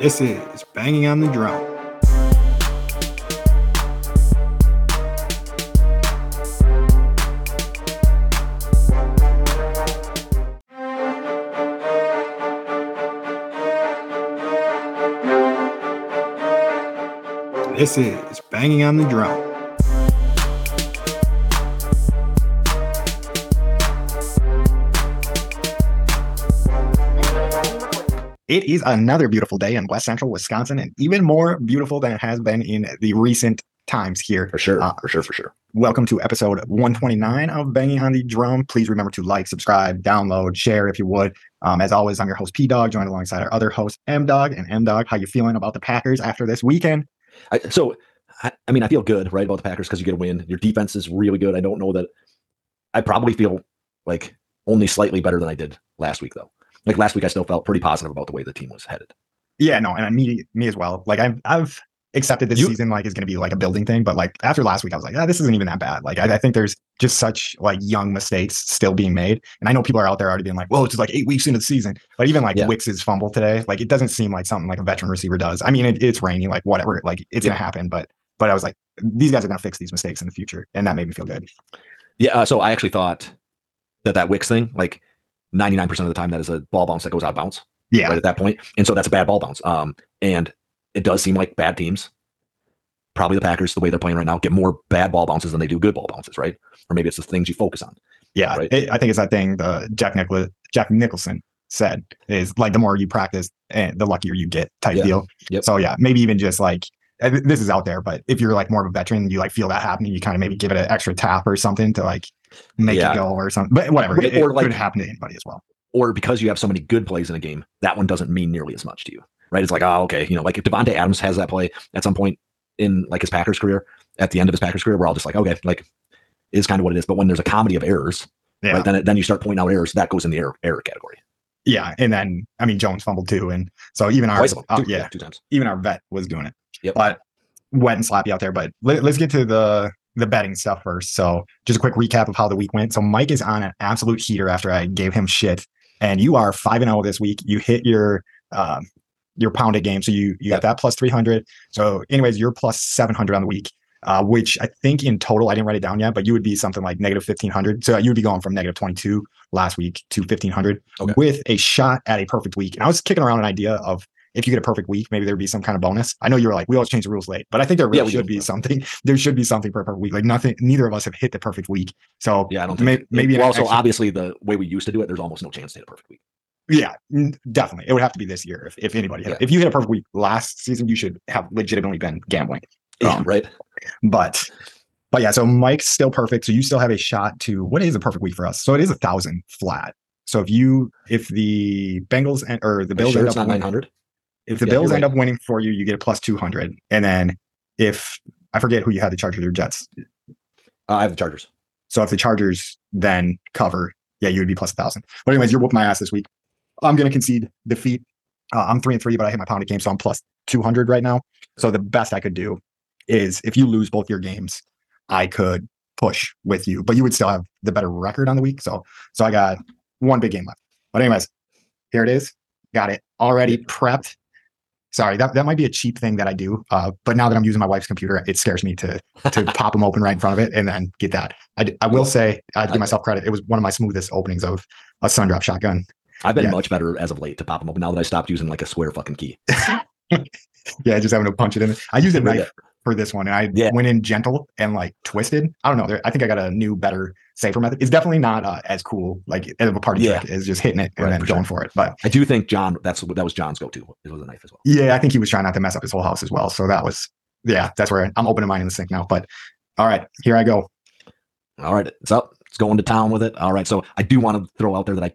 This is Banging on the Drum. This is Banging on the Drum. It is another beautiful day in West Central Wisconsin, and even more beautiful than it has been in the recent times here. For sure. Uh, for sure. For sure. Welcome to episode 129 of Banging on the Drum. Please remember to like, subscribe, download, share if you would. Um, as always, I'm your host P Dog, joined alongside our other host M Dog. And M Dog, how you feeling about the Packers after this weekend? I, so, I, I mean, I feel good, right, about the Packers because you get a win. Your defense is really good. I don't know that I probably feel like only slightly better than I did last week, though. Like last week, I still felt pretty positive about the way the team was headed. Yeah, no, and me, me as well. Like I've, I've accepted this You- season like is going to be like a building thing, but like after last week, I was like, ah, this isn't even that bad. Like I, I think there's just such like young mistakes still being made, and I know people are out there already being like, well, it's just like eight weeks into the season. But even like Yeah. Wicks's fumble today, like it doesn't seem like something like a veteran receiver does. I mean, it, it's rainy, like whatever, like it's Yeah. gonna happen. But but I was like, these guys are gonna fix these mistakes in the future, and that made me feel good. Yeah. Uh, so I actually thought that that Wicks thing, like 99% of the time, that is a ball bounce that goes out of bounds Yeah, right at that point. And so that's a bad ball bounce. Um, and it does seem like bad teams, probably the Packers, the way they're playing right now, get more bad ball bounces than they do good ball bounces, right? Or maybe it's the things you focus on. Yeah, Right. it- I think it's that thing the Jack Nicklaus Jack Nicholson said is like the more you practice, and the luckier you get type Yeah. deal. Yep. So yeah, maybe even just like this is out there, but if you're like more of a veteran, you like feel that happening, you kind of maybe give it an extra tap or something to like make Yeah. it go or something. But whatever, it, it like- could happen to anybody as well. Or because you have so many good plays in a game, that one doesn't mean nearly as much to you, right? It's like, oh, okay, you know, like if Davante Adams has that play at some point in like his Packers career, at the end of his Packers career, we're all just like, okay, like is kind of what it is. But when there's a comedy of errors, Yeah, right, then it, then you start pointing out errors, that goes in the error, error category. yeah, and then I mean Jones fumbled too, and so even our uh, Two- yeah, two times. even our vet was doing it. Yep. But wet and sloppy out there. But let, us get to the the betting stuff first. So just a quick recap of how the week went. So Mike is on an absolute heater after I gave him shit, and you are five and zero this week. You hit your um, your pounded game, so you you Yep. got that plus three hundred. So anyways, you're plus seven hundred on the week. Uh, which I think in total, I didn't write it down yet, but you would be something like negative 1500. So you would be going from negative 22 last week to 1500 Okay. with a shot at a perfect week. And I was kicking around an idea of if you get a perfect week, maybe there'd be some kind of bonus. I know you were like, we always change the rules late, but I think there really Yeah, should be something. There should be something for a perfect week. Like nothing, neither of us have hit the perfect week. So Yeah, I don't think may, maybe Well, also extra- obviously the way we used to do it, there's almost no chance to hit a perfect week. yeah, definitely. It would have to be this year if, if anybody hit it. Yeah. If you hit a perfect week last season, you should have legitimately been gambling. Um, right. But but yeah, so Mike's still perfect. So you still have a shot to what is a perfect week for us? So it is a thousand flat. So if you if the Bengals and or the Bills sure end it's up not 900. If the Yeah, Bills end right. up winning for you, you get a plus two hundred. And then if I forget who you had the Chargers or Jets. Uh, I have the Chargers. So if the Chargers then cover, yeah, you would be plus a thousand. But anyways, you're whooping my ass this week. I'm gonna concede defeat. Uh, I'm three and three, but I hit my pounded game, so I'm plus two hundred right now. So the best I could do is if you lose both your games, I could push with you, but you would still have the better record on the week. So so I got one big game left. But anyways, here it is. Got it already prepped. Sorry, that, that might be a cheap thing that I do. Uh, but now that I'm using my wife's computer, it scares me to to pop them open right in front of it and then get that. I, I will say, I'd give myself credit. It was one of my smoothest openings of a sun drop shotgun. I've been Yeah. much better as of late to pop them open now that I stopped using like a square fucking key. Yeah, just having to punch it in. I use a knife for this one, and I Yeah. went in gentle and like twisted. I don't know. I think I got a new, better, safer method. It's definitely not uh, as cool, like of a party Yeah. trick, as just hitting it and Right, then for going sure. for it. But I do think John, that's that was John's go-to. It was a knife as well. yeah, I think he was trying not to mess up his whole house as well. So that was, yeah, that's where I'm opening mine in the sink now. But all right, here I go. All right, it's up. It's going to town with it. All right, so I do want to throw out there that I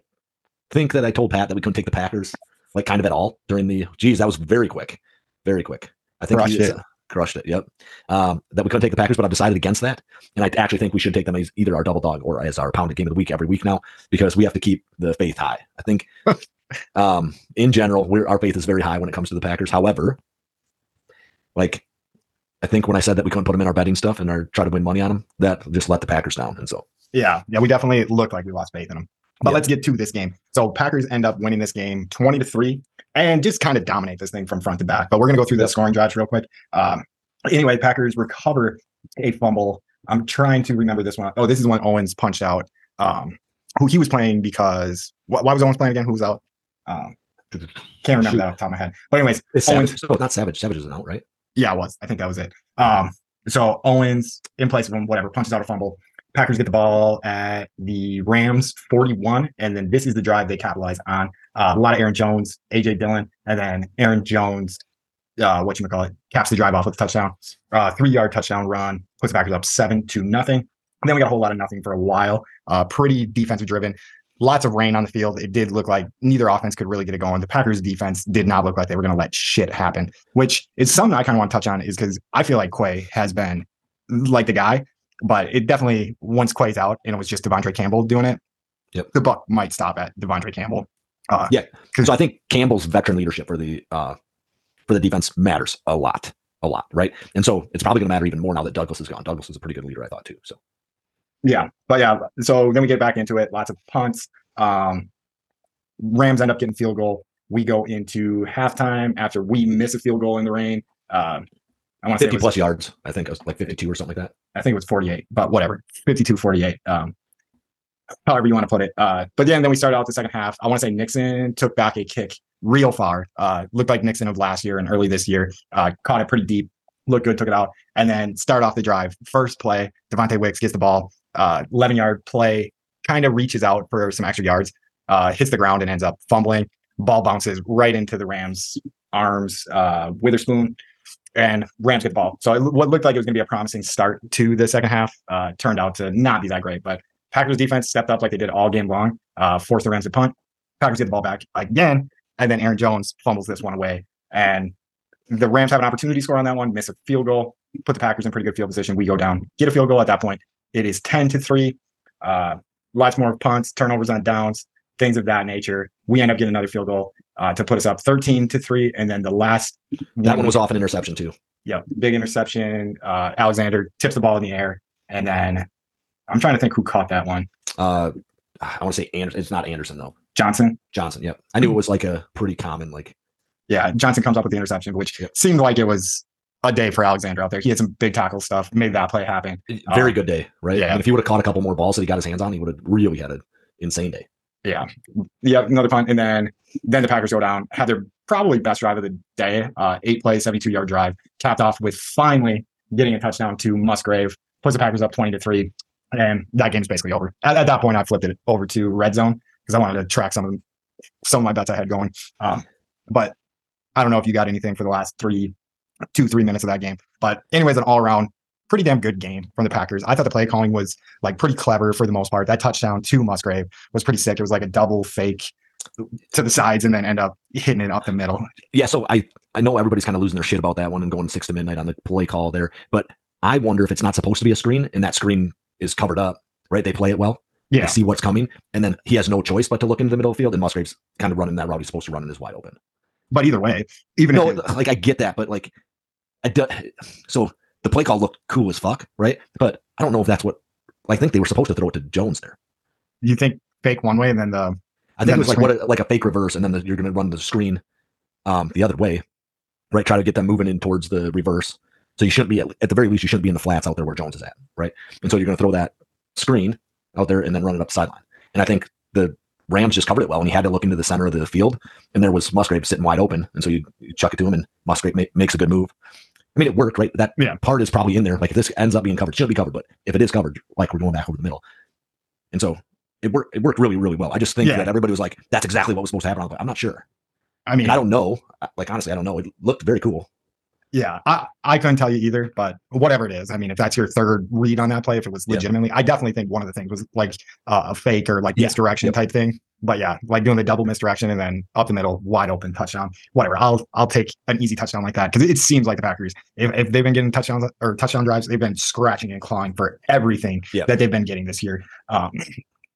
think that I told Pat that we couldn't take the Packers like kind of at all during the. Geez, that was very quick, very quick. I think Crushed he crushed it. Yep. Um, that we couldn't take the Packers, but I've decided against that, and I actually think we should take them as either our double dog or as our pounded game of the week every week now because we have to keep the faith high. I think, um, in general, we're, our faith is very high when it comes to the Packers. However, like. I think when I said that we couldn't put them in our betting stuff and our try to win money on them, that just let the Packers down. And so Yeah, yeah, we definitely looked like we lost faith in them. But Yeah. let's get to this game. So Packers end up winning this game 20 to 3. And just kind of dominate this thing from front to back. But we're gonna go through the scoring drives real quick. Um, anyway, Packers recover a fumble. I'm trying to remember this one. Oh, this is when Owens punched out. Um, who he was playing because wh- why was Owens playing again? Who was out? Um, can't remember Shoot. that off the top of my head. But anyways, It's Owens- Savage. So not Savage. Savage isn't out, right? yeah, it was. I think that was it. Um, so Owens in place of him, whatever, punches out a fumble. Packers get the ball at the Rams 41, and then this is the drive they capitalize on. Uh, a lot of Aaron Jones, AJ Dillon, and then Aaron Jones, uh, what you call it, caps the drive off with a touchdown. Uh, three yard touchdown run puts the Packers up seven to nothing. And then we got a whole lot of nothing for a while. Uh, pretty defensive driven. Lots of rain on the field. It did look like neither offense could really get it going. The Packers defense did not look like they were going to let shit happen, which is something I kind of want to touch on is because I feel like Quay has been like the guy, but it definitely once Quay's out and it was just De'Vondre Campbell doing it. Yep. The buck might stop at De'Vondre Campbell. Uh, Yeah. So I think Campbell's veteran leadership for the uh for the defense matters a lot, a lot, right? And so it's probably going to matter even more now that Douglas is gone. Douglas is a pretty good leader, I thought too. So Yeah, but yeah, so then we get back into it. Lots of punts. Um, Rams end up getting field goal. We go into halftime after we miss a field goal in the rain. Um, I want to say it fifty was, plus yards. I think it was like fifty two or something like that. I think it was 48, but whatever, 52 48. Um, however you want to put it. Uh, but then, then we started out the second half. I want to say Nixon took back a kick real far. Uh, looked like Nixon of last year and early this year. Uh, caught it pretty deep, looked good, took it out, and then start off the drive. First play, Devontae Wicks gets the ball, uh, 11 yard play, kind of reaches out for some extra yards, uh, hits the ground and ends up fumbling. Ball bounces right into the Rams' arms. Uh, Witherspoon and Rams get the ball. So what looked like it was going to be a promising start to the second half uh, turned out to not be that great. But Packers defense stepped up like they did all game long, uh, forced the Rams to punt. Packers get the ball back again, and then Aaron Jones fumbles this one away. And the Rams have an opportunity to score on that one, miss a field goal, put the Packers in pretty good field position. We go down, get a field goal at that point. It is 10 to 3. Uh, lots more punts, turnovers on downs, things of that nature. We end up getting another field goal uh, to put us up 13 to 3. And then the last That one was off an interception too. yeah, big interception. Uh, Alexander tips the ball in the air, and then I'm trying to think who caught that one. Uh, I want to say Anderson. It's not Anderson though. Johnson. Johnson. Yep. I knew it was like a pretty common like. Yeah, Johnson comes up with the interception, which Yep. seemed like it was a day for Alexander out there. He had some big tackle stuff, made that play happen. Very Um, good day, right? yeah. And if he would have caught a couple more balls that he got his hands on, he would have really had an insane day. Yeah, Yeah. another punt, and then then the Packers go down, have their probably best drive of the day, uh, eight play, 72 yard drive, capped off with finally getting a touchdown to Musgrave, puts the Packers up 20 to three, and that game's basically over. At, at that point, I flipped it over to red zone because I wanted to track some of them, some of my bets I had going. Um, but I don't know if you got anything for the last three, two, three minutes of that game. But anyways, an all around pretty damn good game from the Packers. I thought the play calling was like pretty clever for the most part. That touchdown to Musgrave was pretty sick. It was like a double fake to the sides and then end up hitting it up the middle. Yeah, so I I know everybody's kind of losing their shit about that one and going six to midnight on the play call there, but I wonder if it's not supposed to be a screen and that screen is covered up, right? They play it well. Yeah. They see what's coming, and then he has no choice but to look into the middle of the field, and Musgrave's kind of running that route he's supposed to run and is wide open. But either way, even No, if it- like I get that, but like, I do, so the play call looked cool as fuck, right? But I don't know if that's what I think they were supposed to throw it to Jones there. you think fake one way and then the I think it was like what a, like a fake reverse, and then the, you're going to run the screen um, the other way, right? Try to get them moving in towards the reverse. So you shouldn't be at, at the very least you shouldn't be in the flats out there where Jones is at, right? And so you're going to throw that screen out there and then run it up the sideline. And I think the Rams just covered it well, and he had to look into the center of the field, and there was Musgrave sitting wide open, and so you, you chuck it to him, and Musgrave ma- makes a good move. I mean, it worked, right? That Yeah. part is probably in there. Like if this ends up being covered, it should be covered, but if it is covered, like we're going back over the middle, and so it worked. It worked really, really well. I just think Yeah. that everybody was like, "That's exactly what was supposed to happen." I'm, like, I'm not sure. I mean And I don't know. Like honestly, I don't know. It looked very cool. Yeah, I, I couldn't tell you either, but whatever it is, I mean, if that's your third read on that play, if it was Yeah. legitimately, I definitely think one of the things was like uh, a fake or like Yeah. misdirection Yep. type thing. But yeah, like doing the double misdirection and then up the middle, wide open touchdown, whatever. I'll I'll take an easy touchdown like that because it seems like the Packers, if, if they've been getting touchdowns or touchdown drives, they've been scratching and clawing for everything Yeah. that they've been getting this year. Um,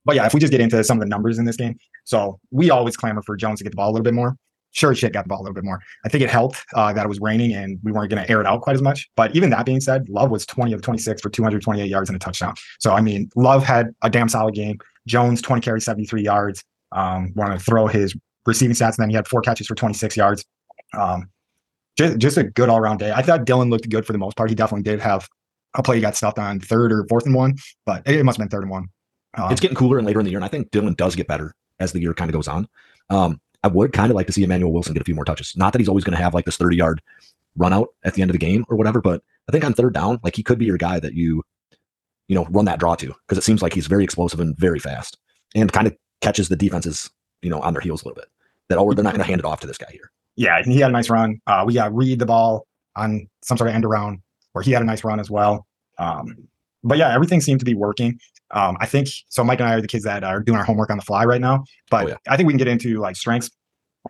but yeah, if we just get into some of the numbers in this game, so we always clamor for Jones to get the ball a little bit more. Sure, shit got the ball a little bit more. I think it helped uh, that it was raining and we weren't going to air it out quite as much. But even that being said, Love was 20 of 26 for 228 yards and a touchdown. So, I mean, Love had a damn solid game. Jones, 20 carries, 73 yards. Um, want to throw his receiving stats, and then he had four catches for 26 yards. Um, just, just a good all around day. I thought Dillon looked good for the most part. He definitely did have a play he got stuffed on third or fourth and one, but it, it must have been third and one. Um, it's getting cooler and later in the year, and I think Dillon does get better as the year kind of goes on. Um, I would kind of like to see Emmanuel Wilson get a few more touches. Not that he's always going to have like this 30 yard run out at the end of the game or whatever, but I think on third down, like he could be your guy that you, you know, run that draw to because it seems like he's very explosive and very fast and kind of catches the defenses, you know, on their heels a little bit. That oh, they're not going to hand it off to this guy here. Yeah, and he had a nice run. Uh, we got Reed the ball on some sort of end around where he had a nice run as well. Um, but yeah, everything seemed to be working. Um, I think so. Mike and I are the kids that are doing our homework on the fly right now, but Oh, yeah. I think we can get into like strengths.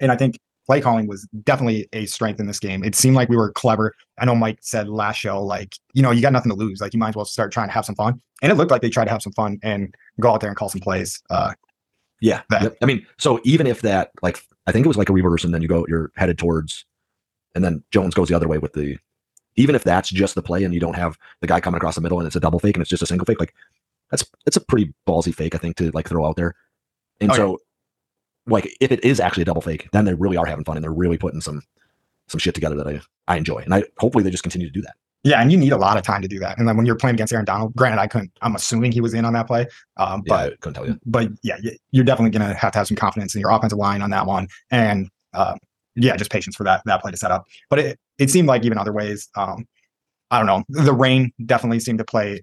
And I think play calling was definitely a strength in this game. It seemed like we were clever. I know Mike said last show, like, you know, you got nothing to lose. Like, you might as well start trying to have some fun. And it looked like they tried to have some fun and go out there and call some plays. Uh, Yeah. That-. I mean, so even if that, like, I think it was like a reverse and then you go, you're headed towards, and then Jones goes the other way with the, even if that's just the play and you don't have the guy coming across the middle and it's a double fake and it's just a single fake, like, that's, it's a pretty ballsy fake, I think, to like throw out there. And Oh, yeah. so, like, if it is actually a double fake, then they really are having fun and they're really putting some, some shit together that I, I enjoy. And I hopefully they just continue to do that. Yeah, and you need a lot of time to do that. And then when you're playing against Aaron Donald, granted, I couldn't, I'm assuming he was in on that play. Um, but I couldn't tell you. but yeah, you're definitely going to have to have some confidence in your offensive line on that one, and uh, yeah, just patience for that that play to set up. But it it seemed like even other ways, um, I don't know, the rain definitely seemed to play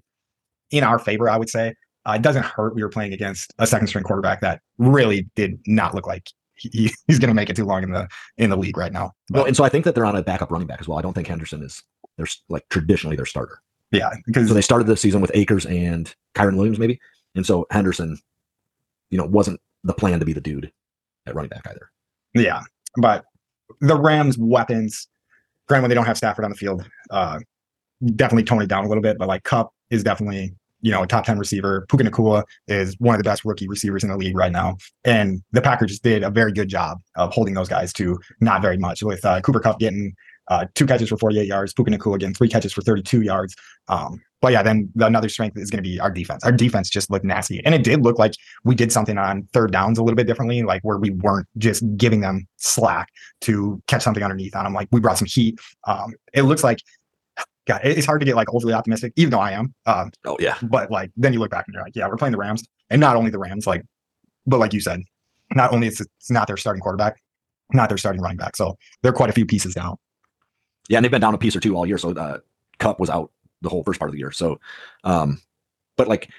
in our favor. I would say uh, it doesn't hurt. We were playing against a second string quarterback that really did not look like he, he's going to make it too long in the in the league right now. But, Well, and so I think that they're on a backup running back as well. I don't think Henderson is, they're like traditionally their starter. yeah, because So they started the season with Akers and Kyren Williams, maybe. And so Henderson, you know, wasn't the plan to be the dude at running back either. Yeah, but the Rams' weapons, granted, when they don't have Stafford on the field, uh, definitely tone it down a little bit. But like Kupp is definitely you know a top ten receiver. Puka Nacua is one of the best rookie receivers in the league right now, and the Packers did a very good job of holding those guys to not very much. With uh, Cooper Kupp getting uh, two catches for 48 yards, Puka Nacua again, three catches for 32 yards. Um, but yeah, then the, another strength is going to be our defense. Our defense just looked nasty, and it did look like we did something on third downs a little bit differently, like where we weren't just giving them slack to catch something underneath on them. Like we brought some heat. Um, it looks like, God, it- it's hard to get like overly optimistic, even though I am. Um, Oh, yeah. but like then you look back and you're like, yeah, we're playing the Rams, and not only the Rams, like, but like you said, not only it's it's not their starting quarterback, not their starting running back, so they're quite a few pieces down. Yeah. And they've been down a piece or two all year. So uh, Kupp was out the whole first part of the year. So, um, but like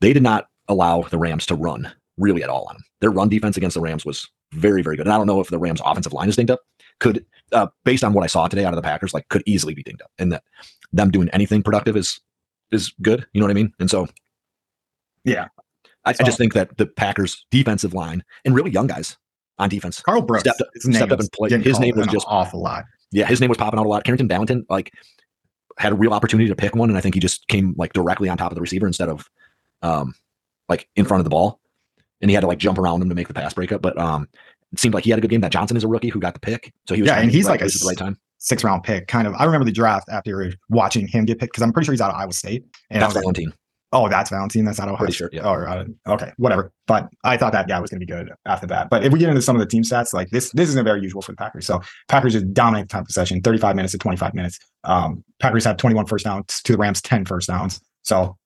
they did not allow the Rams to run really at all on them. Their run defense against the Rams was very, very good. And I don't know if the Rams offensive line is dinged up. Could, uh, based on what I saw today out of the Packers, like could easily be dinged up and that them doing anything productive is, is good. You know what I mean? And so, Yeah. I, I just think that the Packers defensive line and really young guys on defense Karl Brooks Stepped up- stepped up and played. His name was just- awful lot. Yeah, his name was popping out a lot. Carrington Valentine like had a real opportunity to pick one, and I think he just came like directly on top of the receiver instead of um like in front of the ball, and he had to like jump around him to make the pass breakup. But um, it seemed like he had a good game. That Johnson is a rookie who got the pick, so he was Yeah, and he's right like a the right time. Six round pick, kind of. I remember the draft after watching him get picked because I'm pretty sure he's out of Iowa State. And I That's was like, Valentine. Oh, that's Valentine. That's not Ohio Pretty sure, yeah. Or, uh, okay, whatever. But I thought that guy was going to be good after that. But if we get into some of the team stats, like this, this isn't very usual for the Packers. So Packers just dominate time of possession, 35 minutes to 25 minutes. Um, Packers had 21 first downs to the Rams 10 first downs. So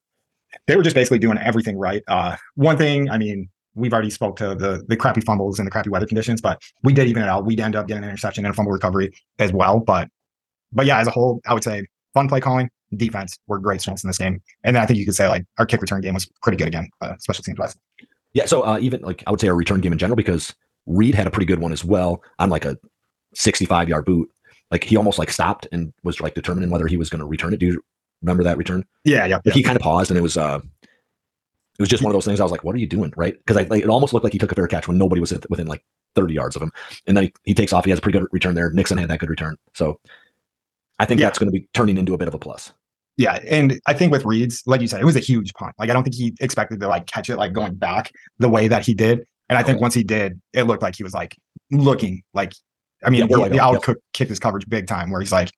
they were just basically doing everything right. Uh, one thing, I mean, we've already spoke to the the crappy fumbles and the crappy weather conditions, but we did even it out. We'd end up getting an interception and a fumble recovery as well. But but yeah, as a whole, I would say fun play calling, defense were great strengths in this game. And then I think you could say like our kick return game was pretty good again, uh, special teams wise. Yeah, so uh, even like I would say our return game in general because Reed had a pretty good one as well on like a 65 yard boot. Like he almost like stopped and was like determining whether he was going to return it. Do you remember that return? Yeah, yeah, Like yeah. he kind of paused and it was uh it was just one of those things. I was like, "What are you doing?" Right? Because I like, it almost looked like he took a fair catch when nobody was within like 30 yards of him, and then he, he takes off. He has a pretty good return there. Nixon had that good return, so I think Yeah. that's going to be turning into a bit of a plus. Yeah, and I think with Reed's, like you said, it was a huge punt. Like I don't think he expected to like catch it like going back the way that he did. And I think once he did, it looked like he was like looking like I mean, Yeah, he, he oh, kicked his coverage big time where he's like,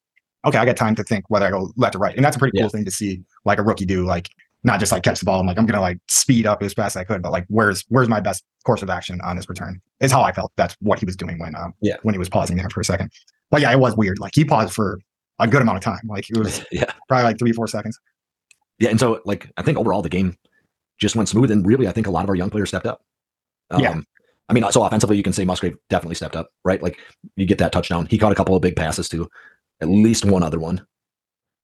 okay, I got time to think whether I go left or right. And that's a pretty cool Yeah. thing to see like a rookie do. Like not just like catch the ball. I'm like, I'm gonna like speed up as fast as I could, but like, where's where's my best course of action on this return? Is how I felt. That's what he was doing when um Yeah. when he was pausing there for a second. But yeah, it was weird. Like he paused for a good amount of time. Like it was yeah. Probably like three four seconds. Yeah, and so like I think overall the game just went smooth, and really I think a lot of our young players stepped up. Um, Yeah. I mean, so offensively you can say Musgrave definitely stepped up, right? Like you get that touchdown. He caught a couple of big passes too, at least one other one.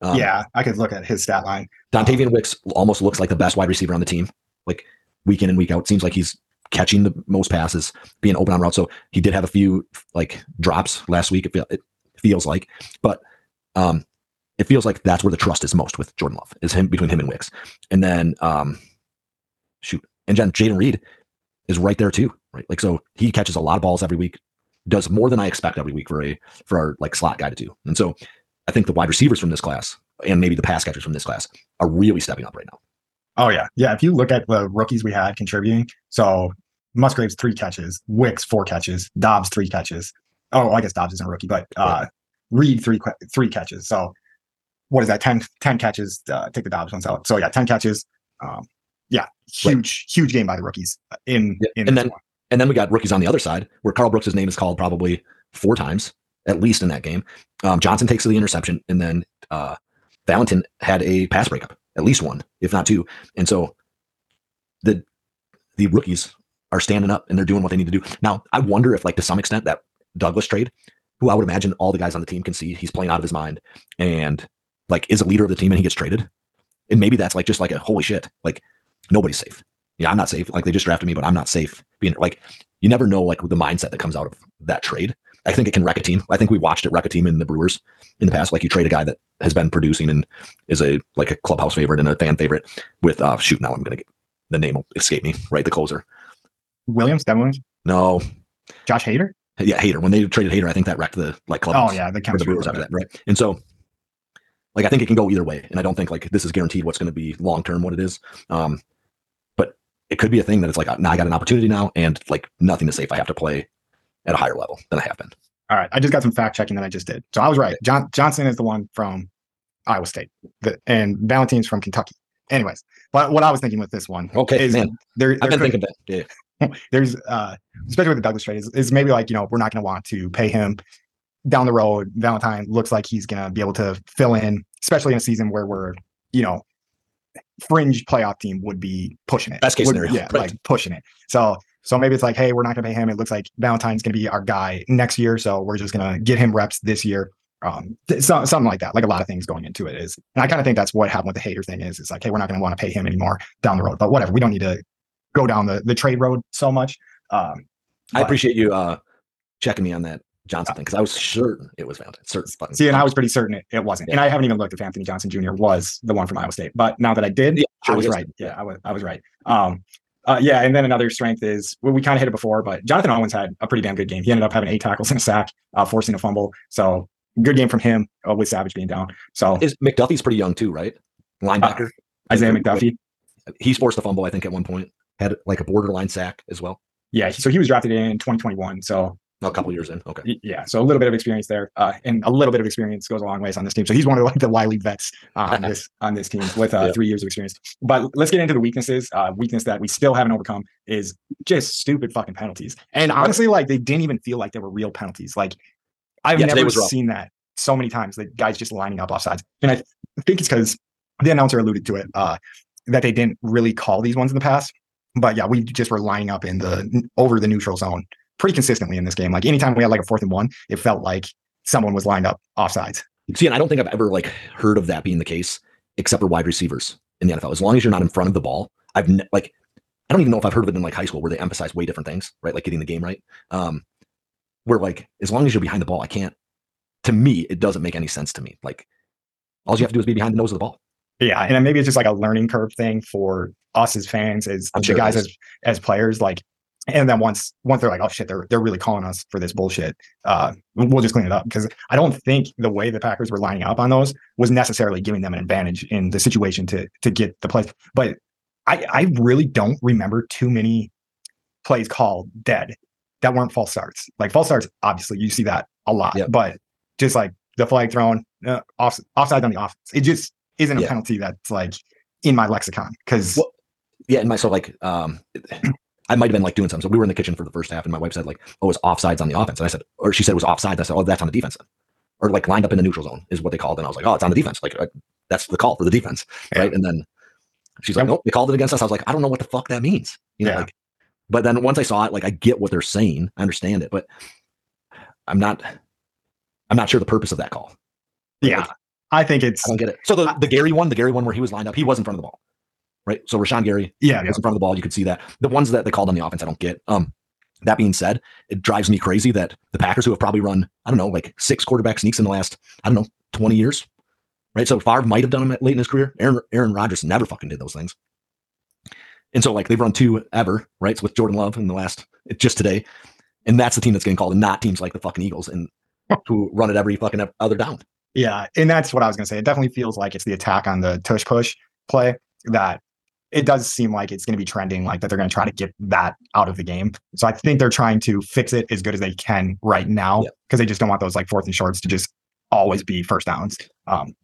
Um, yeah, I could look at his stat line. Dontayvion Wicks almost looks like the best wide receiver on the team, like week in and week out. Seems like he's catching the most passes, being open on route. So he did have a few like drops last week. It, it feels like, but um, it feels like that's where the trust is most with Jordan Love is him between him and Wicks, and then um, shoot, and then Jayden Reed is right there too, right? Like so he catches a lot of balls every week, does more than I expect every week for a for our like slot guy to do, and so I think the wide receivers from this class and maybe the pass catchers from this class are really stepping up right now. Oh yeah, yeah. If you look at the rookies we had contributing, so Musgrave's three catches, Wicks four catches, Dobbs three catches. Oh, I guess Dobbs isn't a rookie, but uh, Reed three three catches. So what is that? 10, 10 catches. Uh, take the Dobbs ones out. So yeah, ten catches. Um, yeah, huge, huge game by the rookies in Yeah, in and then- one. And then we got rookies on the other side where Karl Brooks' name is called probably four times, at least in that game. Um, Johnson takes the interception, and then uh, Valentine had a pass breakup, at least one, if not two. And so the the rookies are standing up and they're doing what they need to do. Now, I wonder if, like, to some extent, that Douglas trade, who I would imagine all the guys on the team can see he's playing out of his mind and like is a leader of the team and he gets traded. And maybe that's like just like a holy shit, like nobody's safe. Yeah, I'm not safe. Like they just drafted me, but I'm not safe. Being like, you never know like the mindset that comes out of that trade. I think it can wreck a team. I think we watched it wreck a team in the Brewers in the past. Like you trade a guy that has been producing and is a like a clubhouse favorite and a fan favorite with uh shoot. Now I'm gonna get the name will escape me. Right, the closer. Williams, Devin Williams, No, Josh Hader. yeah, Hader. When they traded Hader, I think that wrecked the like clubhouse Oh yeah, the the. Brewers after that, right? And so, like, I think it can go either way, and I don't think like this is guaranteed what's going to be long term what it is. Um, but it could be a thing that it's like now I got an opportunity now, and like nothing is safe. I have to play at a higher level than I have been. All right, I just got some fact checking that I just did. So I was right. John Johnson is the one from Iowa State, the, and Valentine's from Kentucky. Anyways, but what I was thinking with this one, Okay, is man. there, I've been could- thinking that. Yeah, there's uh especially with the Douglas trade is, is maybe like you know we're not going to want to pay him down the road. Valentine looks like he's going to be able to fill in, especially in a season where we're you know fringe playoff team would be pushing it. Best case Would- scenario, yeah, right. like pushing it. So so maybe it's like, hey, we're not going to pay him. It looks like Valentine's going to be our guy next year, so we're just going to get him reps this year. Um, th- so, something like that. Like a lot of things going into it is, and I kind of think that's what happened with the Hader thing is. It's like, hey, we're not going to want to pay him anymore down the road, but whatever. We don't need to go down the the trade road so much. Um, I appreciate you uh checking me on that Johnson thing because I was certain it was Valentine. Certain. fucking- see, and I was pretty certain it, it wasn't. And I haven't even looked if Anthony Johnson Jr. was the one from Iowa State. But now that I did, Yeah, I was right. Yeah, I was I was right. Um, uh, yeah, and then another strength is well, we kind of hit it before, but Jonathan Owens had a pretty damn good game. He ended up having eight tackles and a sack, uh, forcing a fumble. So good game from him uh, with Savage being down. So Is McDuffie's pretty young too, right? Linebacker. Isaiah McDuffie, He's forced a fumble, I think, at one point. Had like a borderline sack as well. yeah. So he was drafted in 2021. So A couple years in. Okay. yeah, so a little bit of experience there, uh, and a little bit of experience goes a long ways on this team. So he's one of the, like the wily vets uh, on this on this team with uh, Yeah. three years of experience. But let's get into the weaknesses. Uh, weakness that we still haven't overcome is just stupid fucking penalties. And honestly, like they didn't even feel like they were real penalties. Like I've Yeah, never seen that so many times. The guys just lining up offsides, and I think it's because the announcer alluded to it uh, that they didn't really call these ones in the past. But yeah, we just were lining up in the over the neutral zone pretty consistently in this game. Like anytime we had like a fourth and one, it felt like someone was lined up offsides. See, and I don't think I've ever like heard of that being the case, except for wide receivers in the NFL. As long as you're not in front of the ball, I've ne- like, I don't even know if I've heard of it in like high school where they emphasize way different things, right? Like getting the game right. Um, where like as long as you're behind the ball, I can't. To me, it doesn't make any sense to me. Like, all you have to do is be behind the nose of the ball. Yeah, and then maybe it's just like a learning curve thing for us as fans, as I'm the sure guys as as players. Like, and then once once they're like, oh shit, they're they're really calling us for this bullshit. Uh, we'll just clean it up because I don't think the way the Packers were lining up on those was necessarily giving them an advantage in the situation to to get the play. But I I really don't remember too many plays called dead that weren't false starts. Like false starts, obviously you see that a lot, Yep. but just like the flag thrown uh, off offside on the offense, it just isn't a Yeah. penalty that's like in my lexicon because Well, Yeah, and my so like um I might have been like doing something. So we were in the kitchen for the first half, and my wife said like, "Oh, it's offsides on the offense," and I said, or she said it was offsides. I said, "Oh, that's on the defense." Then. Or like lined up in the neutral zone is what they called, and I was like, "Oh, it's on the defense." Like uh, that's the call for the defense, Yeah. right? And then she's like, "Nope, they called it against us." I was like, "I don't know what the fuck that means," you know. Yeah. Like, but then once I saw it, like I get what they're saying, I understand it, but I'm not, I'm not sure the purpose of that call. yeah, I think it's I don't get it. So the, the Gary one, the Gary one where he was lined up, he was in front of the ball, right? So Rashan Gary, yeah, yeah. in front of the ball. You could see that. The ones that they called on the offense, I don't get. Um, that being said, it drives me crazy that the Packers, who have probably run, I don't know, like six quarterback sneaks in the last, I don't know, 20 years, right? So Favre might have done them late in his career. Aaron, Aaron Rodgers never fucking did those things. And so, like, they've run two ever, right? So with Jordan Love in the last, just today. And that's the team that's getting called, and not teams like the fucking Eagles and who run it every fucking other down. Yeah, and that's what I was gonna say. It definitely feels like it's the attack on the tush push play that it does seem like it's gonna be trending, like that they're gonna try to get that out of the game. So I think they're trying to fix it as good as they can right now Yeah. because they just don't want those like fourth and shorts to just always be first downs. Um,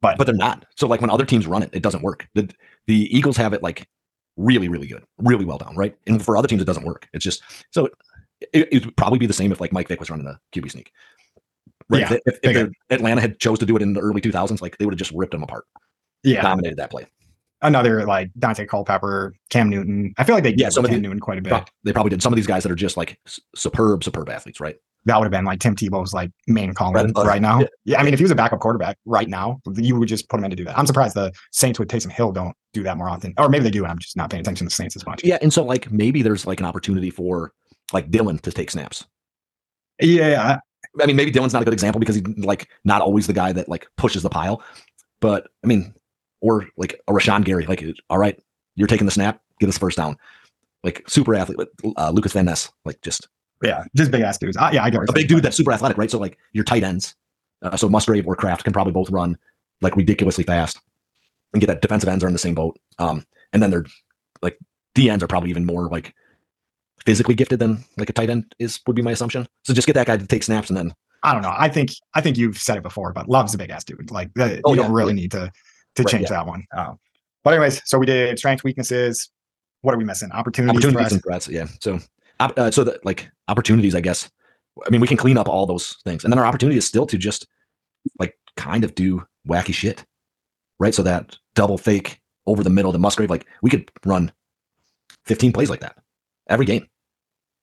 but they're not. So like when other teams run it, it doesn't work. The the Eagles have it like really, really good, really well done, right? And for other teams, it doesn't work. It's just so it, it would probably be the same if like Mike Vick was running a QB sneak. Right? Yeah, if, if, if Atlanta had chose to do it in the early 2000s, like they would have just ripped them apart, yeah, dominated that play. Another like Daunte Culpepper, Cam Newton. I feel like they Yeah, some of Cam the- Newton quite a bit. They probably did. Some of these guys that are just like superb, superb athletes, right? that would have been like Tim Tebow's like main calling butter. right now. Yeah. Yeah. I mean, if he was a backup quarterback right now, you would just put him in to do that. I'm surprised the Saints with Taysom Hill don't do that more often, or maybe they do, and I'm just not paying attention to the Saints as much. Yeah, and so like maybe there's like an opportunity for like Dillon to take snaps. Yeah, I mean, maybe Dillon's not a good example because he's like not always the guy that like pushes the pile. But I mean, or like a Rashan Gary, like, all right, you're taking the snap, get us first down. Like super athlete, but, uh, Lukas Van Ness, like just yeah, just big ass dudes. Uh, yeah, I get a big dude that's super athletic, right? So like your tight ends, uh, so Musgrave or Kraft can probably both run like ridiculously fast and get that defensive ends are in the same boat. Um, and then they're like the ends are probably even more like physically gifted than like a tight end is would be my assumption. So just get that guy to take snaps and then I don't know. I think I think you've said it before, but Love's a big ass dude. Like Oh, you yeah. don't really need to to Right, change that one. Uh, but anyways, so we did strengths, weaknesses. What are we missing? Opportunities. opportunities threats? and threats. Yeah. So, uh, so that like opportunities, I guess. I mean, we can clean up all those things, and then our opportunity is still to just like kind of do wacky shit, right? So that double fake over the middle to Musgrave, like we could run 15 plays like that every game.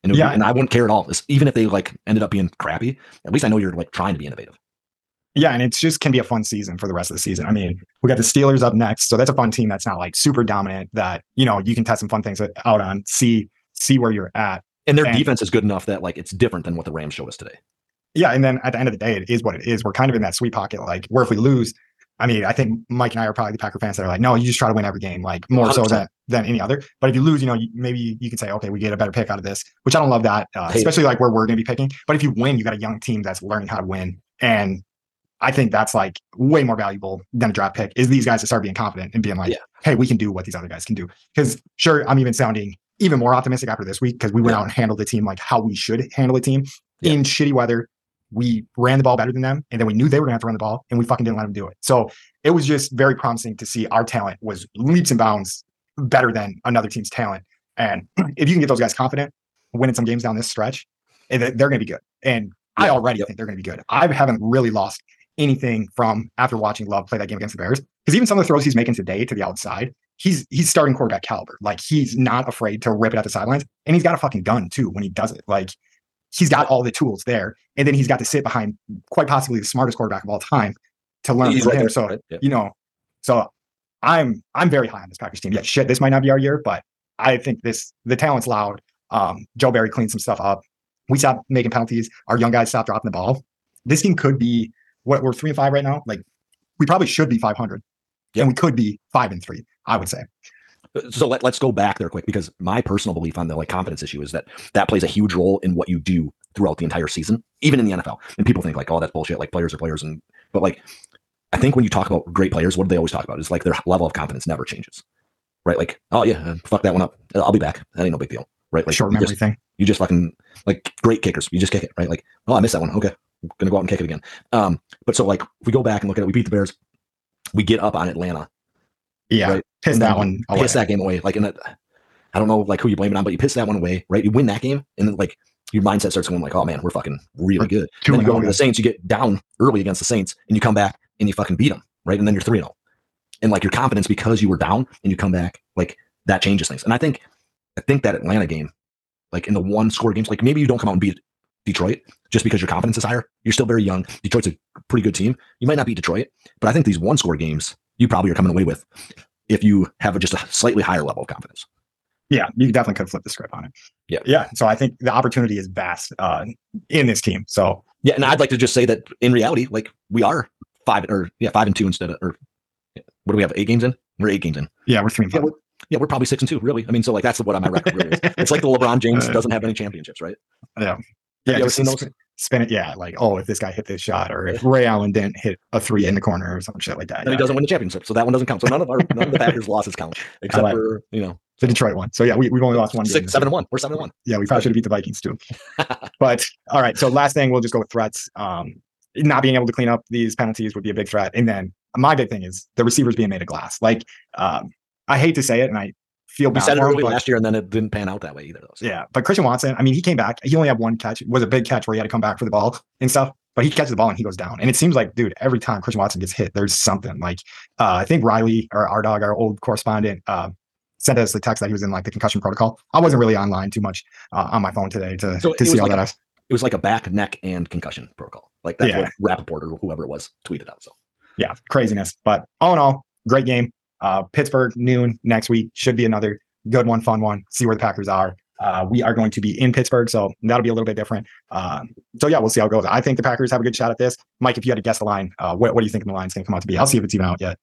And, would be- Yeah. and I wouldn't care at all. It's- even if they like ended up being crappy, at least I know you're like trying to be innovative. Yeah, and it's just can be a fun season for the rest of the season. I mean, we got the Steelers up next, so that's a fun team that's not like super dominant. That you know you can test some fun things out on, see see where you're at. And their And- defense is good enough that like it's different than what the Rams show us today. Yeah, and then at the end of the day, it is what it is. We're kind of in that sweet pocket, like where if we lose, I mean, I think Mike and I are probably the Packer fans that are like, no, you just try to win every game, like more so 100%. than than any other. But if you lose, you know, you, maybe you can say, okay, we get a better pick out of this, which I don't love that, uh, Hate it. especially like where we're going to be picking. But if you win, you got a young team that's learning how to win, and I think that's like way more valuable than a draft pick. Is these guys to start being confident and being like, Yeah. hey, we can do what these other guys can do. Because sure, I'm even sounding even more optimistic after this week because we went Yeah. out and handled the team like how we should handle a team Yeah. in shitty weather. We ran the ball better than them, and then we knew they were going to have to run the ball, and we fucking didn't let them do it. So it was just very promising to see our talent was leaps and bounds better than another team's talent. And if you can get those guys confident, winning some games down this stretch, eh, they- they're going to be good. And I already Yep. think they're going to be good. I haven't really lost anything from after watching Love play that game against the Bears because even some of the throws he's making today to the outside, he's he's starting quarterback caliber. Like he's not afraid to rip it at the sidelines, and he's got a fucking gun too when he does it. Like he's got all the tools there, and then he's got to sit behind quite possibly the smartest quarterback of all time to learn He's from right him. there, So right? Yeah. you know, so I'm I'm very high on this Packers team. Yeah, shit, this might not be our year, but I think this the talent's loud. Um, Joe Barry cleaned some stuff up. We stopped making penalties. Our young guys stopped dropping the ball. This team could be what we're three and five right now. Like we probably should be 500, Yep. and we could be five and three. I would say. so let, let's go back there quick because my personal belief on the like confidence issue is that that plays a huge role in what you do throughout the entire season even in the nfl and people think like oh that's bullshit like players are players and but like i think when you talk about great players what do they always talk about is like their level of confidence never changes right like oh yeah uh, fuck that one up i'll be back that ain't no big deal right like Short memory just, thing. you just fucking like great kickers you just kick it right like oh i missed that one okay gonna go out and kick it again um but so like if we go back and look at it we beat the bears we get up on atlanta Yeah, Right. piss And that one away. piss that game away. Like in that, I don't know like who you blame it on, but you piss that one away, right? You win that game, and then like your mindset starts going like, oh man, we're fucking really good. And then you go oh, into the Saints, you get down early against the Saints, and you come back and you fucking beat them, right? And then you're 3 0. And like your confidence because you were down and you come back, like that changes things. And I think, I think that Atlanta game, like in the one score games, like maybe you don't come out and beat Detroit just because your confidence is higher. You're still very young. Detroit's a pretty good team. You might not beat Detroit, but I think these one score games you probably are coming away with if you have a, just a slightly higher level of confidence. Yeah, you definitely could flip the script on it. Yeah. yeah. So I think the opportunity is vast uh, in this team. So Yeah, and I'd like to just say that in reality, like we are five or yeah, five and two instead of or what do we have? Eight games in? We're eight games in. yeah, we're three and Yeah, five. we're, yeah, we're probably six and two, really. I mean, so like that's what my record really is. It's like the LeBron James Uh, doesn't have any championships, right? yeah, Ever just seen those? Spin it, yeah. Like, oh, if this guy hit this shot, or if Ray Allen didn't hit a three in the corner, or some shit like that. And he doesn't win the championship, so that one doesn't count. So none of our none of the Packers losses count, except like- for you know the Detroit one. So yeah, we, we've only lost one. six, this seven and one. We're seven and one. Yeah, we probably should have beat the Vikings too. but all right, so last thing, we'll just go with threats. Um, not being able to clean up these penalties would be a big threat. And then my big thing is the receivers being made of glass. Like, um, I hate to say it, and I feel We bad said it early last year, and then it didn't pan out that way either. Though. So. Yeah, but Christian Watson, I mean, he came back. He only had one catch. It was a big catch where he had to come back for the ball and stuff. But he catches the ball and he goes down. And it seems like, dude, every time Christian Watson gets hit, there's something. Like, uh, I think Riley or our dog, our old correspondent, uh, sent us the text that he was in like the concussion protocol. I wasn't really online too much uh, on my phone today to, So to see all like that. It was like a back, neck, and concussion protocol. Like that's Yeah. what Rapoport or whoever it was tweeted out. So yeah, craziness. But all in all, great game. Uh, Pittsburgh noon next week should be another good one, fun one. See where the Packers are. Uh, we are going to be in Pittsburgh, so that'll be a little bit different. Uh, so yeah, we'll see how it goes. I think the Packers have a good shot at this. Mike, if you had to guess the line, uh, what, what do you think the line's going to come out to be? I'll see if it's even out yet.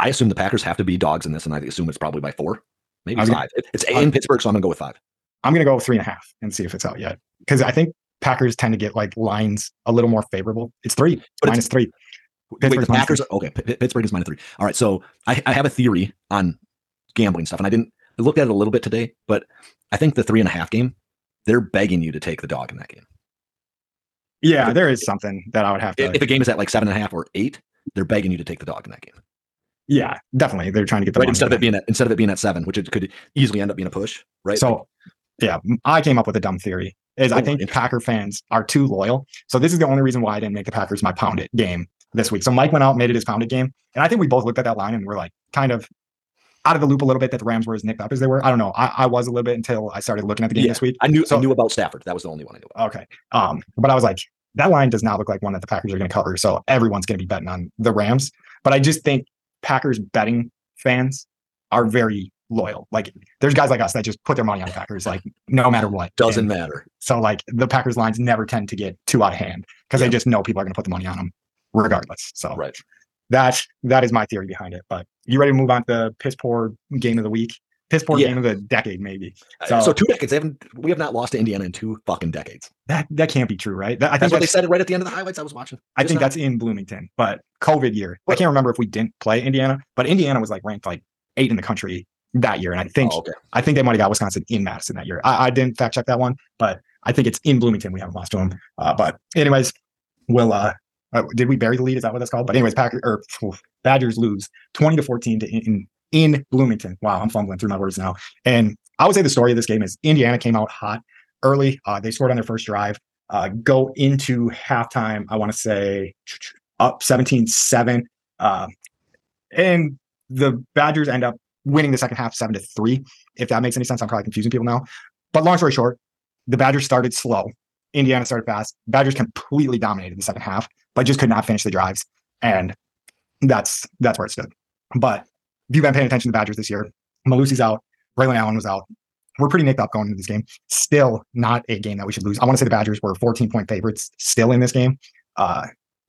I assume the Packers have to be dogs in this, and I assume it's probably by four, maybe gonna- five. It- it's in Pittsburgh, so I'm gonna go with five. I'm going to go with three and a half and see if it's out yet because I think Packers tend to get like lines a little more favorable. It's three, But it's- minus three. Wait, the Packers. Are, okay, P- Pittsburgh is minus three. All right, so I, I have a theory on gambling stuff, and I didn't I looked at it a little bit today, but I think the three and a half game, they're begging you to take the dog in that game. Yeah, there is something that I would have to. If, if a game is at like seven and a half or eight, they're begging you to take the dog in that game. yeah, definitely. They're trying to get the Right, instead of it being at instead of it being at seven, which it could easily end up being a push. Right. So, yeah, I came up with a dumb theory. Is I Oh, think. Packer fans are too loyal. So this is the only reason why I didn't make the Packers my pound it game this week. So Mike went out and made it his pound it game, and I think we both looked at that line and we're like kind of out of the loop a little bit that the Rams were as nicked up as they were. I don't know. I, I was a little bit until I started looking at the game Yeah. this week. I knew So- I knew about Stafford. That was the only one I knew about. Okay. Um, but I was like, that line does not look like one that the Packers are going to cover. So everyone's going to be betting on the Rams. But I just think Packers betting fans are very loyal. Like there's guys like us that just put their money on the Packers, like no matter what. Doesn't And matter. so like the Packers lines never tend to get too out of hand because Yeah. they just know people are going to put the money on them regardless. So Right. that that is my theory behind it. But you ready to move on to the piss poor game of the week? Piss poor Yeah. game of the decade, maybe. So, So- two decades. They haven't. We have not lost to Indiana in two fucking decades. That that can't be true, right? That, I think That's what they said right at the end of the highlights I was watching. I think now. that's in Bloomington, but COVID year. I can't remember if we didn't play Indiana, but Indiana was like ranked like eight in the country that year, and I think Oh, okay. I think they might have got Wisconsin in Madison that year. I, I didn't fact check that one, but I think it's in Bloomington. We haven't lost to them. Uh, but anyways, we'll uh, uh, did we bury the lead? Is that what that's called? But anyways, Packers or Badgers lose twenty to fourteen to in in Bloomington. Wow, I'm fumbling through my words now. And I would say the story of this game is Indiana came out hot early. Uh, they scored on their first drive. Uh, go into halftime. I want to say up 17-7. Um, and the Badgers end up winning the second half seven to three. If that makes any sense, I'm probably confusing people now. But long story short, the Badgers started slow. Indiana started fast. Badgers completely dominated the second half, but just could not finish the drives. And that's that's where it stood. But if you've been paying attention to the Badgers this year, Malusi's out, Braelon Allen was out. We're pretty nicked up going into this game. Still not a game that we should lose. I want to say the Badgers were 14 point favorites still in this game. Uh,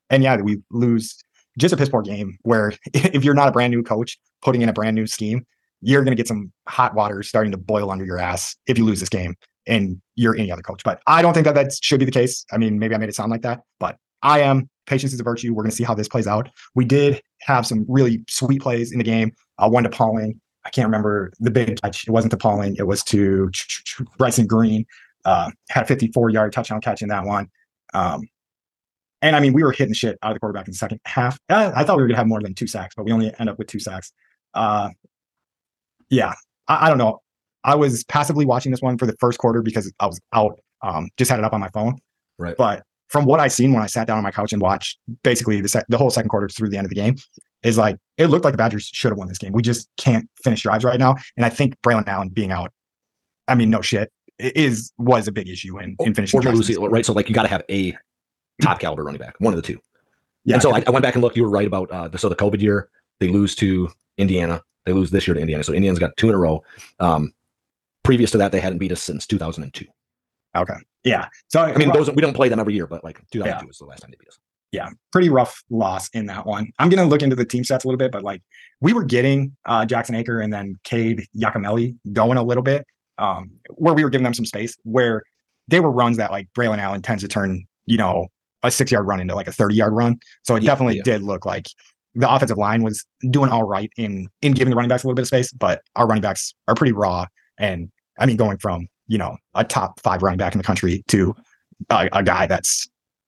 and yeah, we lose just a piss poor game where if you're not a brand new coach putting in a brand new scheme, you're going to get some hot water starting to boil under your ass if you lose this game and you're any other coach. But I don't think that that should be the case. I mean, maybe I made it sound like that, but I am. Patience is a virtue. We're going to see how this plays out. We did have some really sweet plays in the game. Uh, one to Pauling. I can't remember the big catch. It wasn't to Pauling. It was to Bryson Green. Uh, had a 54 yard touchdown catch in that one. Um, and I mean, we were hitting shit out of the quarterback in the second half. Uh, I thought we were going to have more than two sacks, but we only end up with two sacks. Uh, yeah, I, I don't know. I was passively watching this one for the first quarter because I was out. Um, just had it up on my phone. Right. But from what I seen when I sat down on my couch and watched basically the sec- the whole second quarter through the end of the game, is like it looked like the Badgers should have won this game. We just can't finish drives right now, and I think Braelon Allen being out. I mean, no shit, is was a big issue in, in finishing or right? So like you got to have a top caliber running back, one of the two. Yeah, and so I, I went back and looked. You were right about uh, the, so the COVID year they lose to Indiana. They lose this year to Indiana. So Indiana's got two in a row. Um, previous to that, they hadn't beat us since 2002. okay, yeah. So I mean, those we don't play them every year, but like 2002 Yeah. was the last time they beat us. yeah, pretty rough loss in that one. I'm gonna look into the team stats a little bit, but like we were getting uh, Jackson Acker and then Cade Yacamelli going a little bit, um, where we were giving them some space, where they were runs that like Braelon Allen tends to turn, you know, a six yard run into like a 30 yard run. So it Yeah, definitely yeah. did look like the offensive line was doing all right in in giving the running backs a little bit of space, but our running backs are pretty raw. And I mean, going from you know a top five running back in the country to a, a guy that's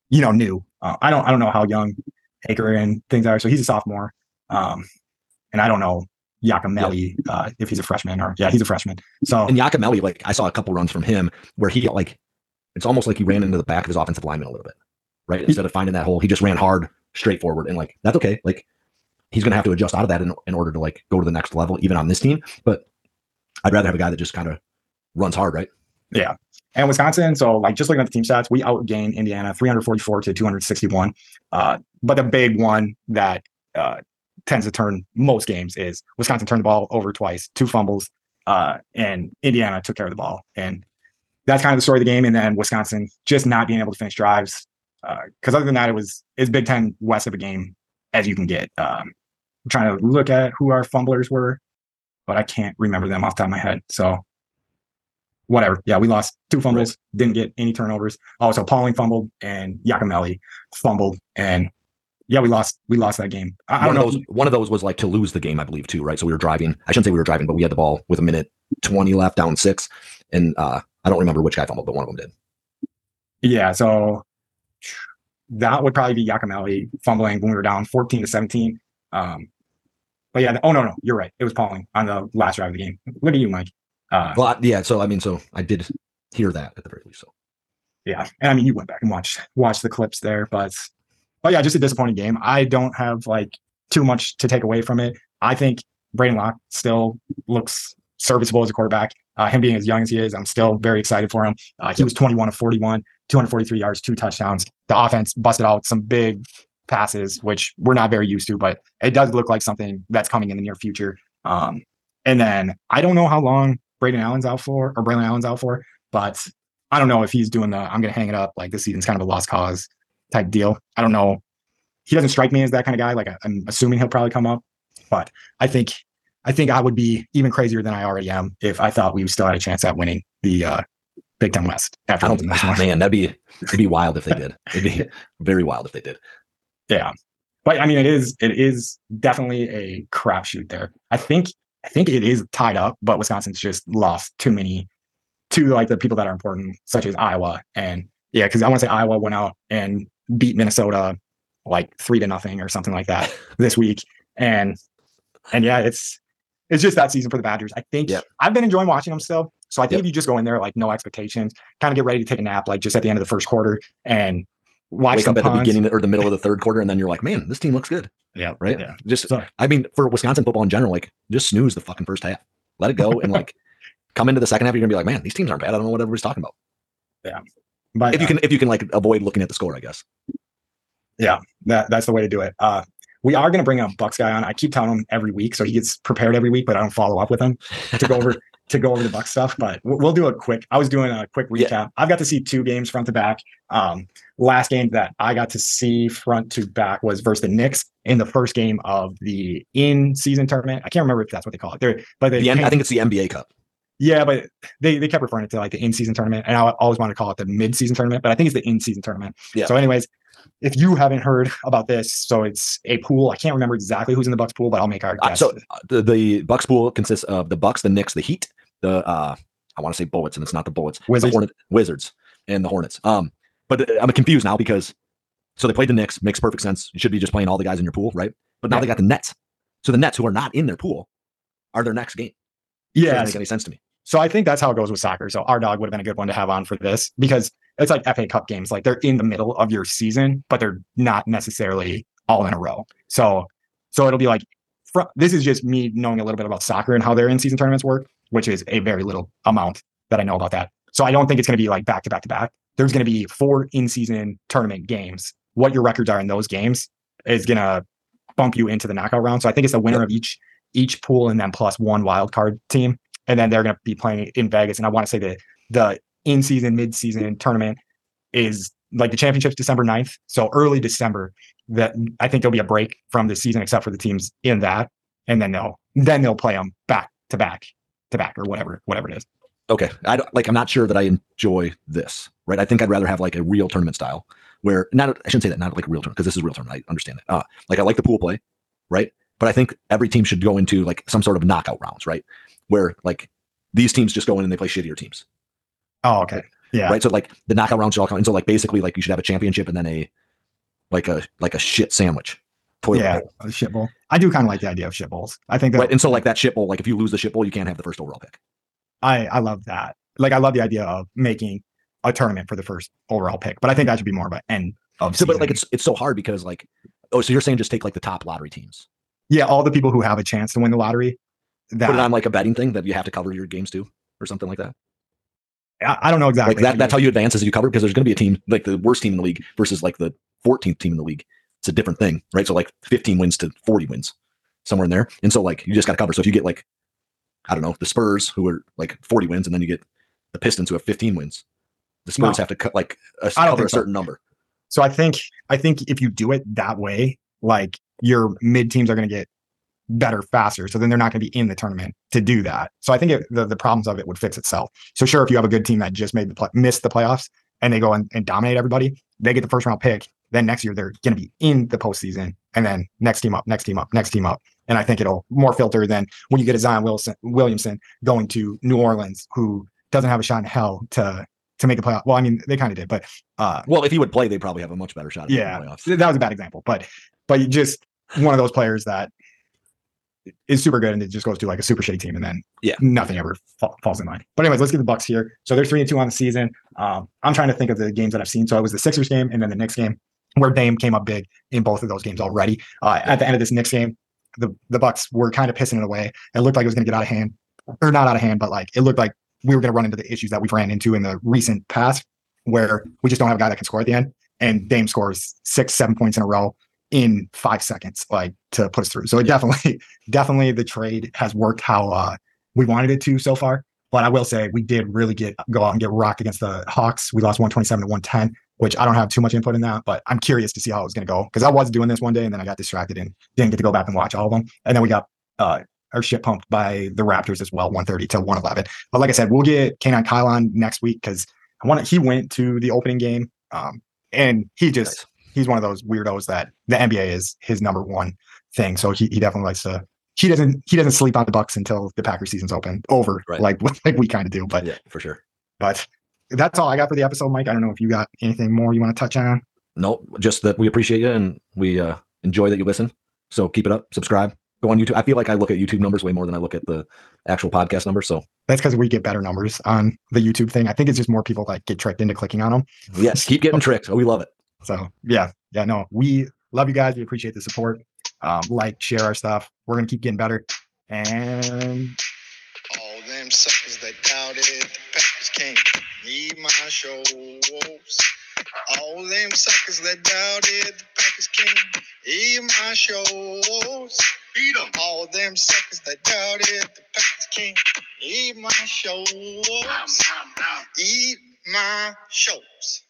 you know new. Uh, I don't I don't know how young Acker and things are. So he's a sophomore, um, and I don't know Yacamelli uh, if he's a freshman or yeah he's a freshman. So And Yacamelli, like I saw a couple runs from him where he got like it's almost like he ran into the back of his offensive lineman a little bit, right? Instead of finding that hole, he just ran hard, straight forward, and like that's okay. Like he's gonna have to adjust out of that in, in order to like go to the next level, even on this team. But I'd rather have a guy that just kind of runs hard, right? Yeah. And Wisconsin, so like just looking at the team stats, we outgained Indiana 344 to 261. Uh, but the big one that uh, tends to turn most games is Wisconsin turned the ball over twice, two fumbles, uh, and Indiana took care of the ball. And that's kind of the story of the game. And then Wisconsin just not being able to finish drives. Because other than that, it was it's Big Ten West of a game as you can get. Um, I'm trying to look at who our fumblers were, but I can't remember them off the top of my head. So whatever. Yeah, we lost two fumbles, didn't get any turnovers. Also, Pauling fumbled and Yacamelli fumbled, and yeah, we lost. We lost that game. I, I one don't of those one of those was like to lose the game, I believe, too, right? So we were driving. I shouldn't say we were driving, but we had the ball with a minute twenty left, down six, and uh, I don't remember which guy fumbled, but one of them did. Yeah, so that would probably be Yacamelli fumbling when we were down fourteen to seventeen. Um, but yeah, oh no, no, you're right. It was Pauling on the last drive of the game. Look at you, Mike. Uh, Well, yeah. So I mean, so I did hear that at the very least. So yeah, and I mean, you went back and watched watched the clips there, but but yeah, just a disappointing game. I don't have like too much to take away from it. I think Braedyn Locke still looks serviceable as a quarterback. Uh, him being as young as he is, I'm still very excited for him. Uh, he was 21 of 41, 243 yards, two touchdowns. The offense busted out some big passes, which we're not very used to, but it does look like something that's coming in the near future. Um, and then I don't know how long Braden Allen's out for or Braelon Allen's out for, but I don't know if he's doing the I'm going to hang it up like this season's kind of a lost cause type deal. I don't know. He doesn't strike me as that kind of guy. Like I- I'm assuming he'll probably come up, but I think I think I would be even crazier than I already am if I thought we still had a chance at winning the uh, Big Ten West after I this one. man, that'd be it'd be wild if they did. It'd be very wild if they did. Yeah, but I mean, it is it is definitely a crapshoot there. I think I think it is tied up, but Wisconsin's just lost too many to like the people that are important, such as Iowa and yeah, because I want to say Iowa went out and beat Minnesota like three to nothing or something like that this week, and and yeah, it's it's just that season for the Badgers. I think Yep. I've been enjoying watching them still. So I think Yep. if you just go in there like no expectations, kind of get ready to take a nap, like just at the end of the first quarter, and watch Wake up at the beginning or the middle of the third quarter, and then you're like, man, this team looks good, Yeah, right? Yeah. Just, So- I mean, for Wisconsin football in general, like just snooze the fucking first half, let it go, and like come into the second half, you're gonna be like, man, these teams aren't bad. I don't know what everybody's talking about. Yeah. But If you uh, can, if you can like avoid looking at the score, I guess. Yeah. That that's the way to do it. Uh, we are going to bring a Bucks guy on. I keep telling him every week, so he gets prepared every week, but I don't follow up with him to go over to go over the Bucks stuff. But we'll, we'll do a quick. I was doing a quick recap. Yeah. I've got to see two games front to back. Um, last game that I got to see front to back was versus the Knicks in the first game of the in-season tournament. I can't remember if that's what they call it. They're, but they The N- I think it's the NBA Cup. yeah, but they, they kept referring it to like the in-season tournament, and I always want to call it the mid-season tournament, but I think it's the in-season tournament. Yeah. So, anyways, if you haven't heard about this, so it's a pool. I can't remember exactly who's in the Bucks pool, but I'll make our Uh, guess. so uh, the, the Bucks pool consists of the Bucks, the Knicks, the Heat, the uh, I want to say Bullets, and it's not the Bullets, the Wizards. Hornet, Wizards, and the Hornets. Um, but uh, I'm confused now because so they played the Knicks, makes perfect sense. You should be just playing all the guys in your pool, right? But now Yeah. they got the Nets. So the Nets, who are not in their pool, are their next game. Yeah. doesn't make any sense to me. So I think that's how it goes with soccer. So our dog would have been a good one to have on for this because it's like FA Cup games. Like they're in the middle of your season, but they're not necessarily all in a row. So so it'll be like fr- this is just me knowing a little bit about soccer and how their in season tournaments work, which is a very little amount that I know about that. So I don't think it's going to be like back to back to back. There's going to be four in season tournament games. What your records are in those games is going to bump you into the knockout round. So I think it's the winner of each each pool and then plus one wild card team and then they're going to be playing in Vegas. And I want to say that the in season, mid season tournament is like the championship's December 9th. So early December, that I think there'll be a break from the season, except for the teams in that. And then they'll, then they'll play them back to back to back or whatever, whatever it is. Okay. I don't like I'm not sure that I enjoy this, right? I think I'd rather have like a real tournament style where not I shouldn't say that, not like a real tournament, because this is a real tournament. I understand that. Uh like I like the pool play, right? But I think every team should go into like some sort of knockout rounds, right? Where like these teams just go in and they play shittier teams. Oh, okay. Yeah. Right. So like the knockout rounds should all come. And so like basically like you should have a championship and then a like a like a shit sandwich. Toilet Yeah. bowl. A shit bowl. I do kind of like the idea of shit bowls. I think that Right. And so like that shit bowl, like if you lose the shit bowl, you can't have the first overall pick. I, I love that. Like I love the idea of making a tournament for the first overall pick, but I think that should be more of an end of So, but like it's it's so hard because like oh, so you're saying just take like the top lottery teams, yeah, all the people who have a chance to win the lottery. That put it on like a betting thing that you have to cover your games too, or something like that. I, I don't know exactly. Like that, that's how you advance as you cover because there's going to be a team like the worst team in the league versus like the 14th team in the league. It's a different thing, right? So like 15 wins to 40 wins, somewhere in there. And so like you just got to cover. So if you get like I don't know the Spurs who are like 40 wins, and then you get the Pistons who have 15 wins, the Spurs No. have to cut like a, cover a think so. certain number. So I think I think if you do it that way, like your mid teams are going to get better faster. So then they're not going to be in the tournament to do that. So I think it, the the problems of it would fix itself. So sure, if you have a good team that just made the play, missed the playoffs and they go and, and dominate everybody, they get the first round pick. Then next year they're going to be in the postseason, and then next team up, next team up, next team up. And I think it'll more filter than when you get a Zion Wilson Williamson going to New Orleans, who doesn't have a shot in hell to to make a playoff. Well, I mean they kind of did, but uh, Well, if he would play, they probably have a much better shot. At yeah, playoffs. that was a bad example, but but just one of those players that is super good and it just goes to like a super shitty team and then Yeah. nothing ever fa- falls in line. But anyways, let's get the Bucks here. So they're three and two on the season. Um, I'm trying to think of the games that I've seen. So it was the Sixers game and then the Knicks game where Dame came up big in both of those games already. Uh, at the end of this Knicks game, the the Bucks were kind of pissing it away. It looked like it was going to get out of hand, or not out of hand, but like it looked like we were going to run into the issues that we've ran into in the recent past, where we just don't have a guy that can score at the end. And Dame scores six, seven points in a row in five seconds, like to put us through. So it definitely, definitely the trade has worked how uh, we wanted it to so far. But I will say we did really get go out and get rocked against the Hawks. We lost 127 to 110, which I don't have too much input in that, but I'm curious to see how it was going to go because I was doing this one day and then I got distracted and didn't get to go back and watch all of them. And then we got uh, our shit pumped by the Raptors as well, 130 to 111. But like I said, we'll get K9 Kyle on next week because I want to, he went to the opening game um, and he just he's one of those weirdos that the NBA is his number one thing. So he, he definitely likes to. He doesn't he doesn't sleep on the Bucks until the Packers season's open over, Right. like like we kind of do. But yeah, for sure. but that's all I got for the episode, Mike. I don't know if you got anything more you want to touch on. No, just that we appreciate you and we uh, enjoy that you listen. So keep it up, subscribe, go on YouTube. I feel like I look at YouTube numbers way more than I look at the actual podcast numbers. So That's because we get better numbers on the YouTube thing. I think it's just more people like get tricked into clicking on them. yes, keep getting tricked. Oh, we love it. So yeah, yeah, no, we love you guys. We appreciate the support. Um, like, share our stuff. We're gonna keep getting better. And All them suckers that doubted the Packers can't need my shows. All them suckers that doubted the Packers can't eat my shows. Beat 'em. All them suckers that doubted the Packers can't eat my shows. Eat my shows.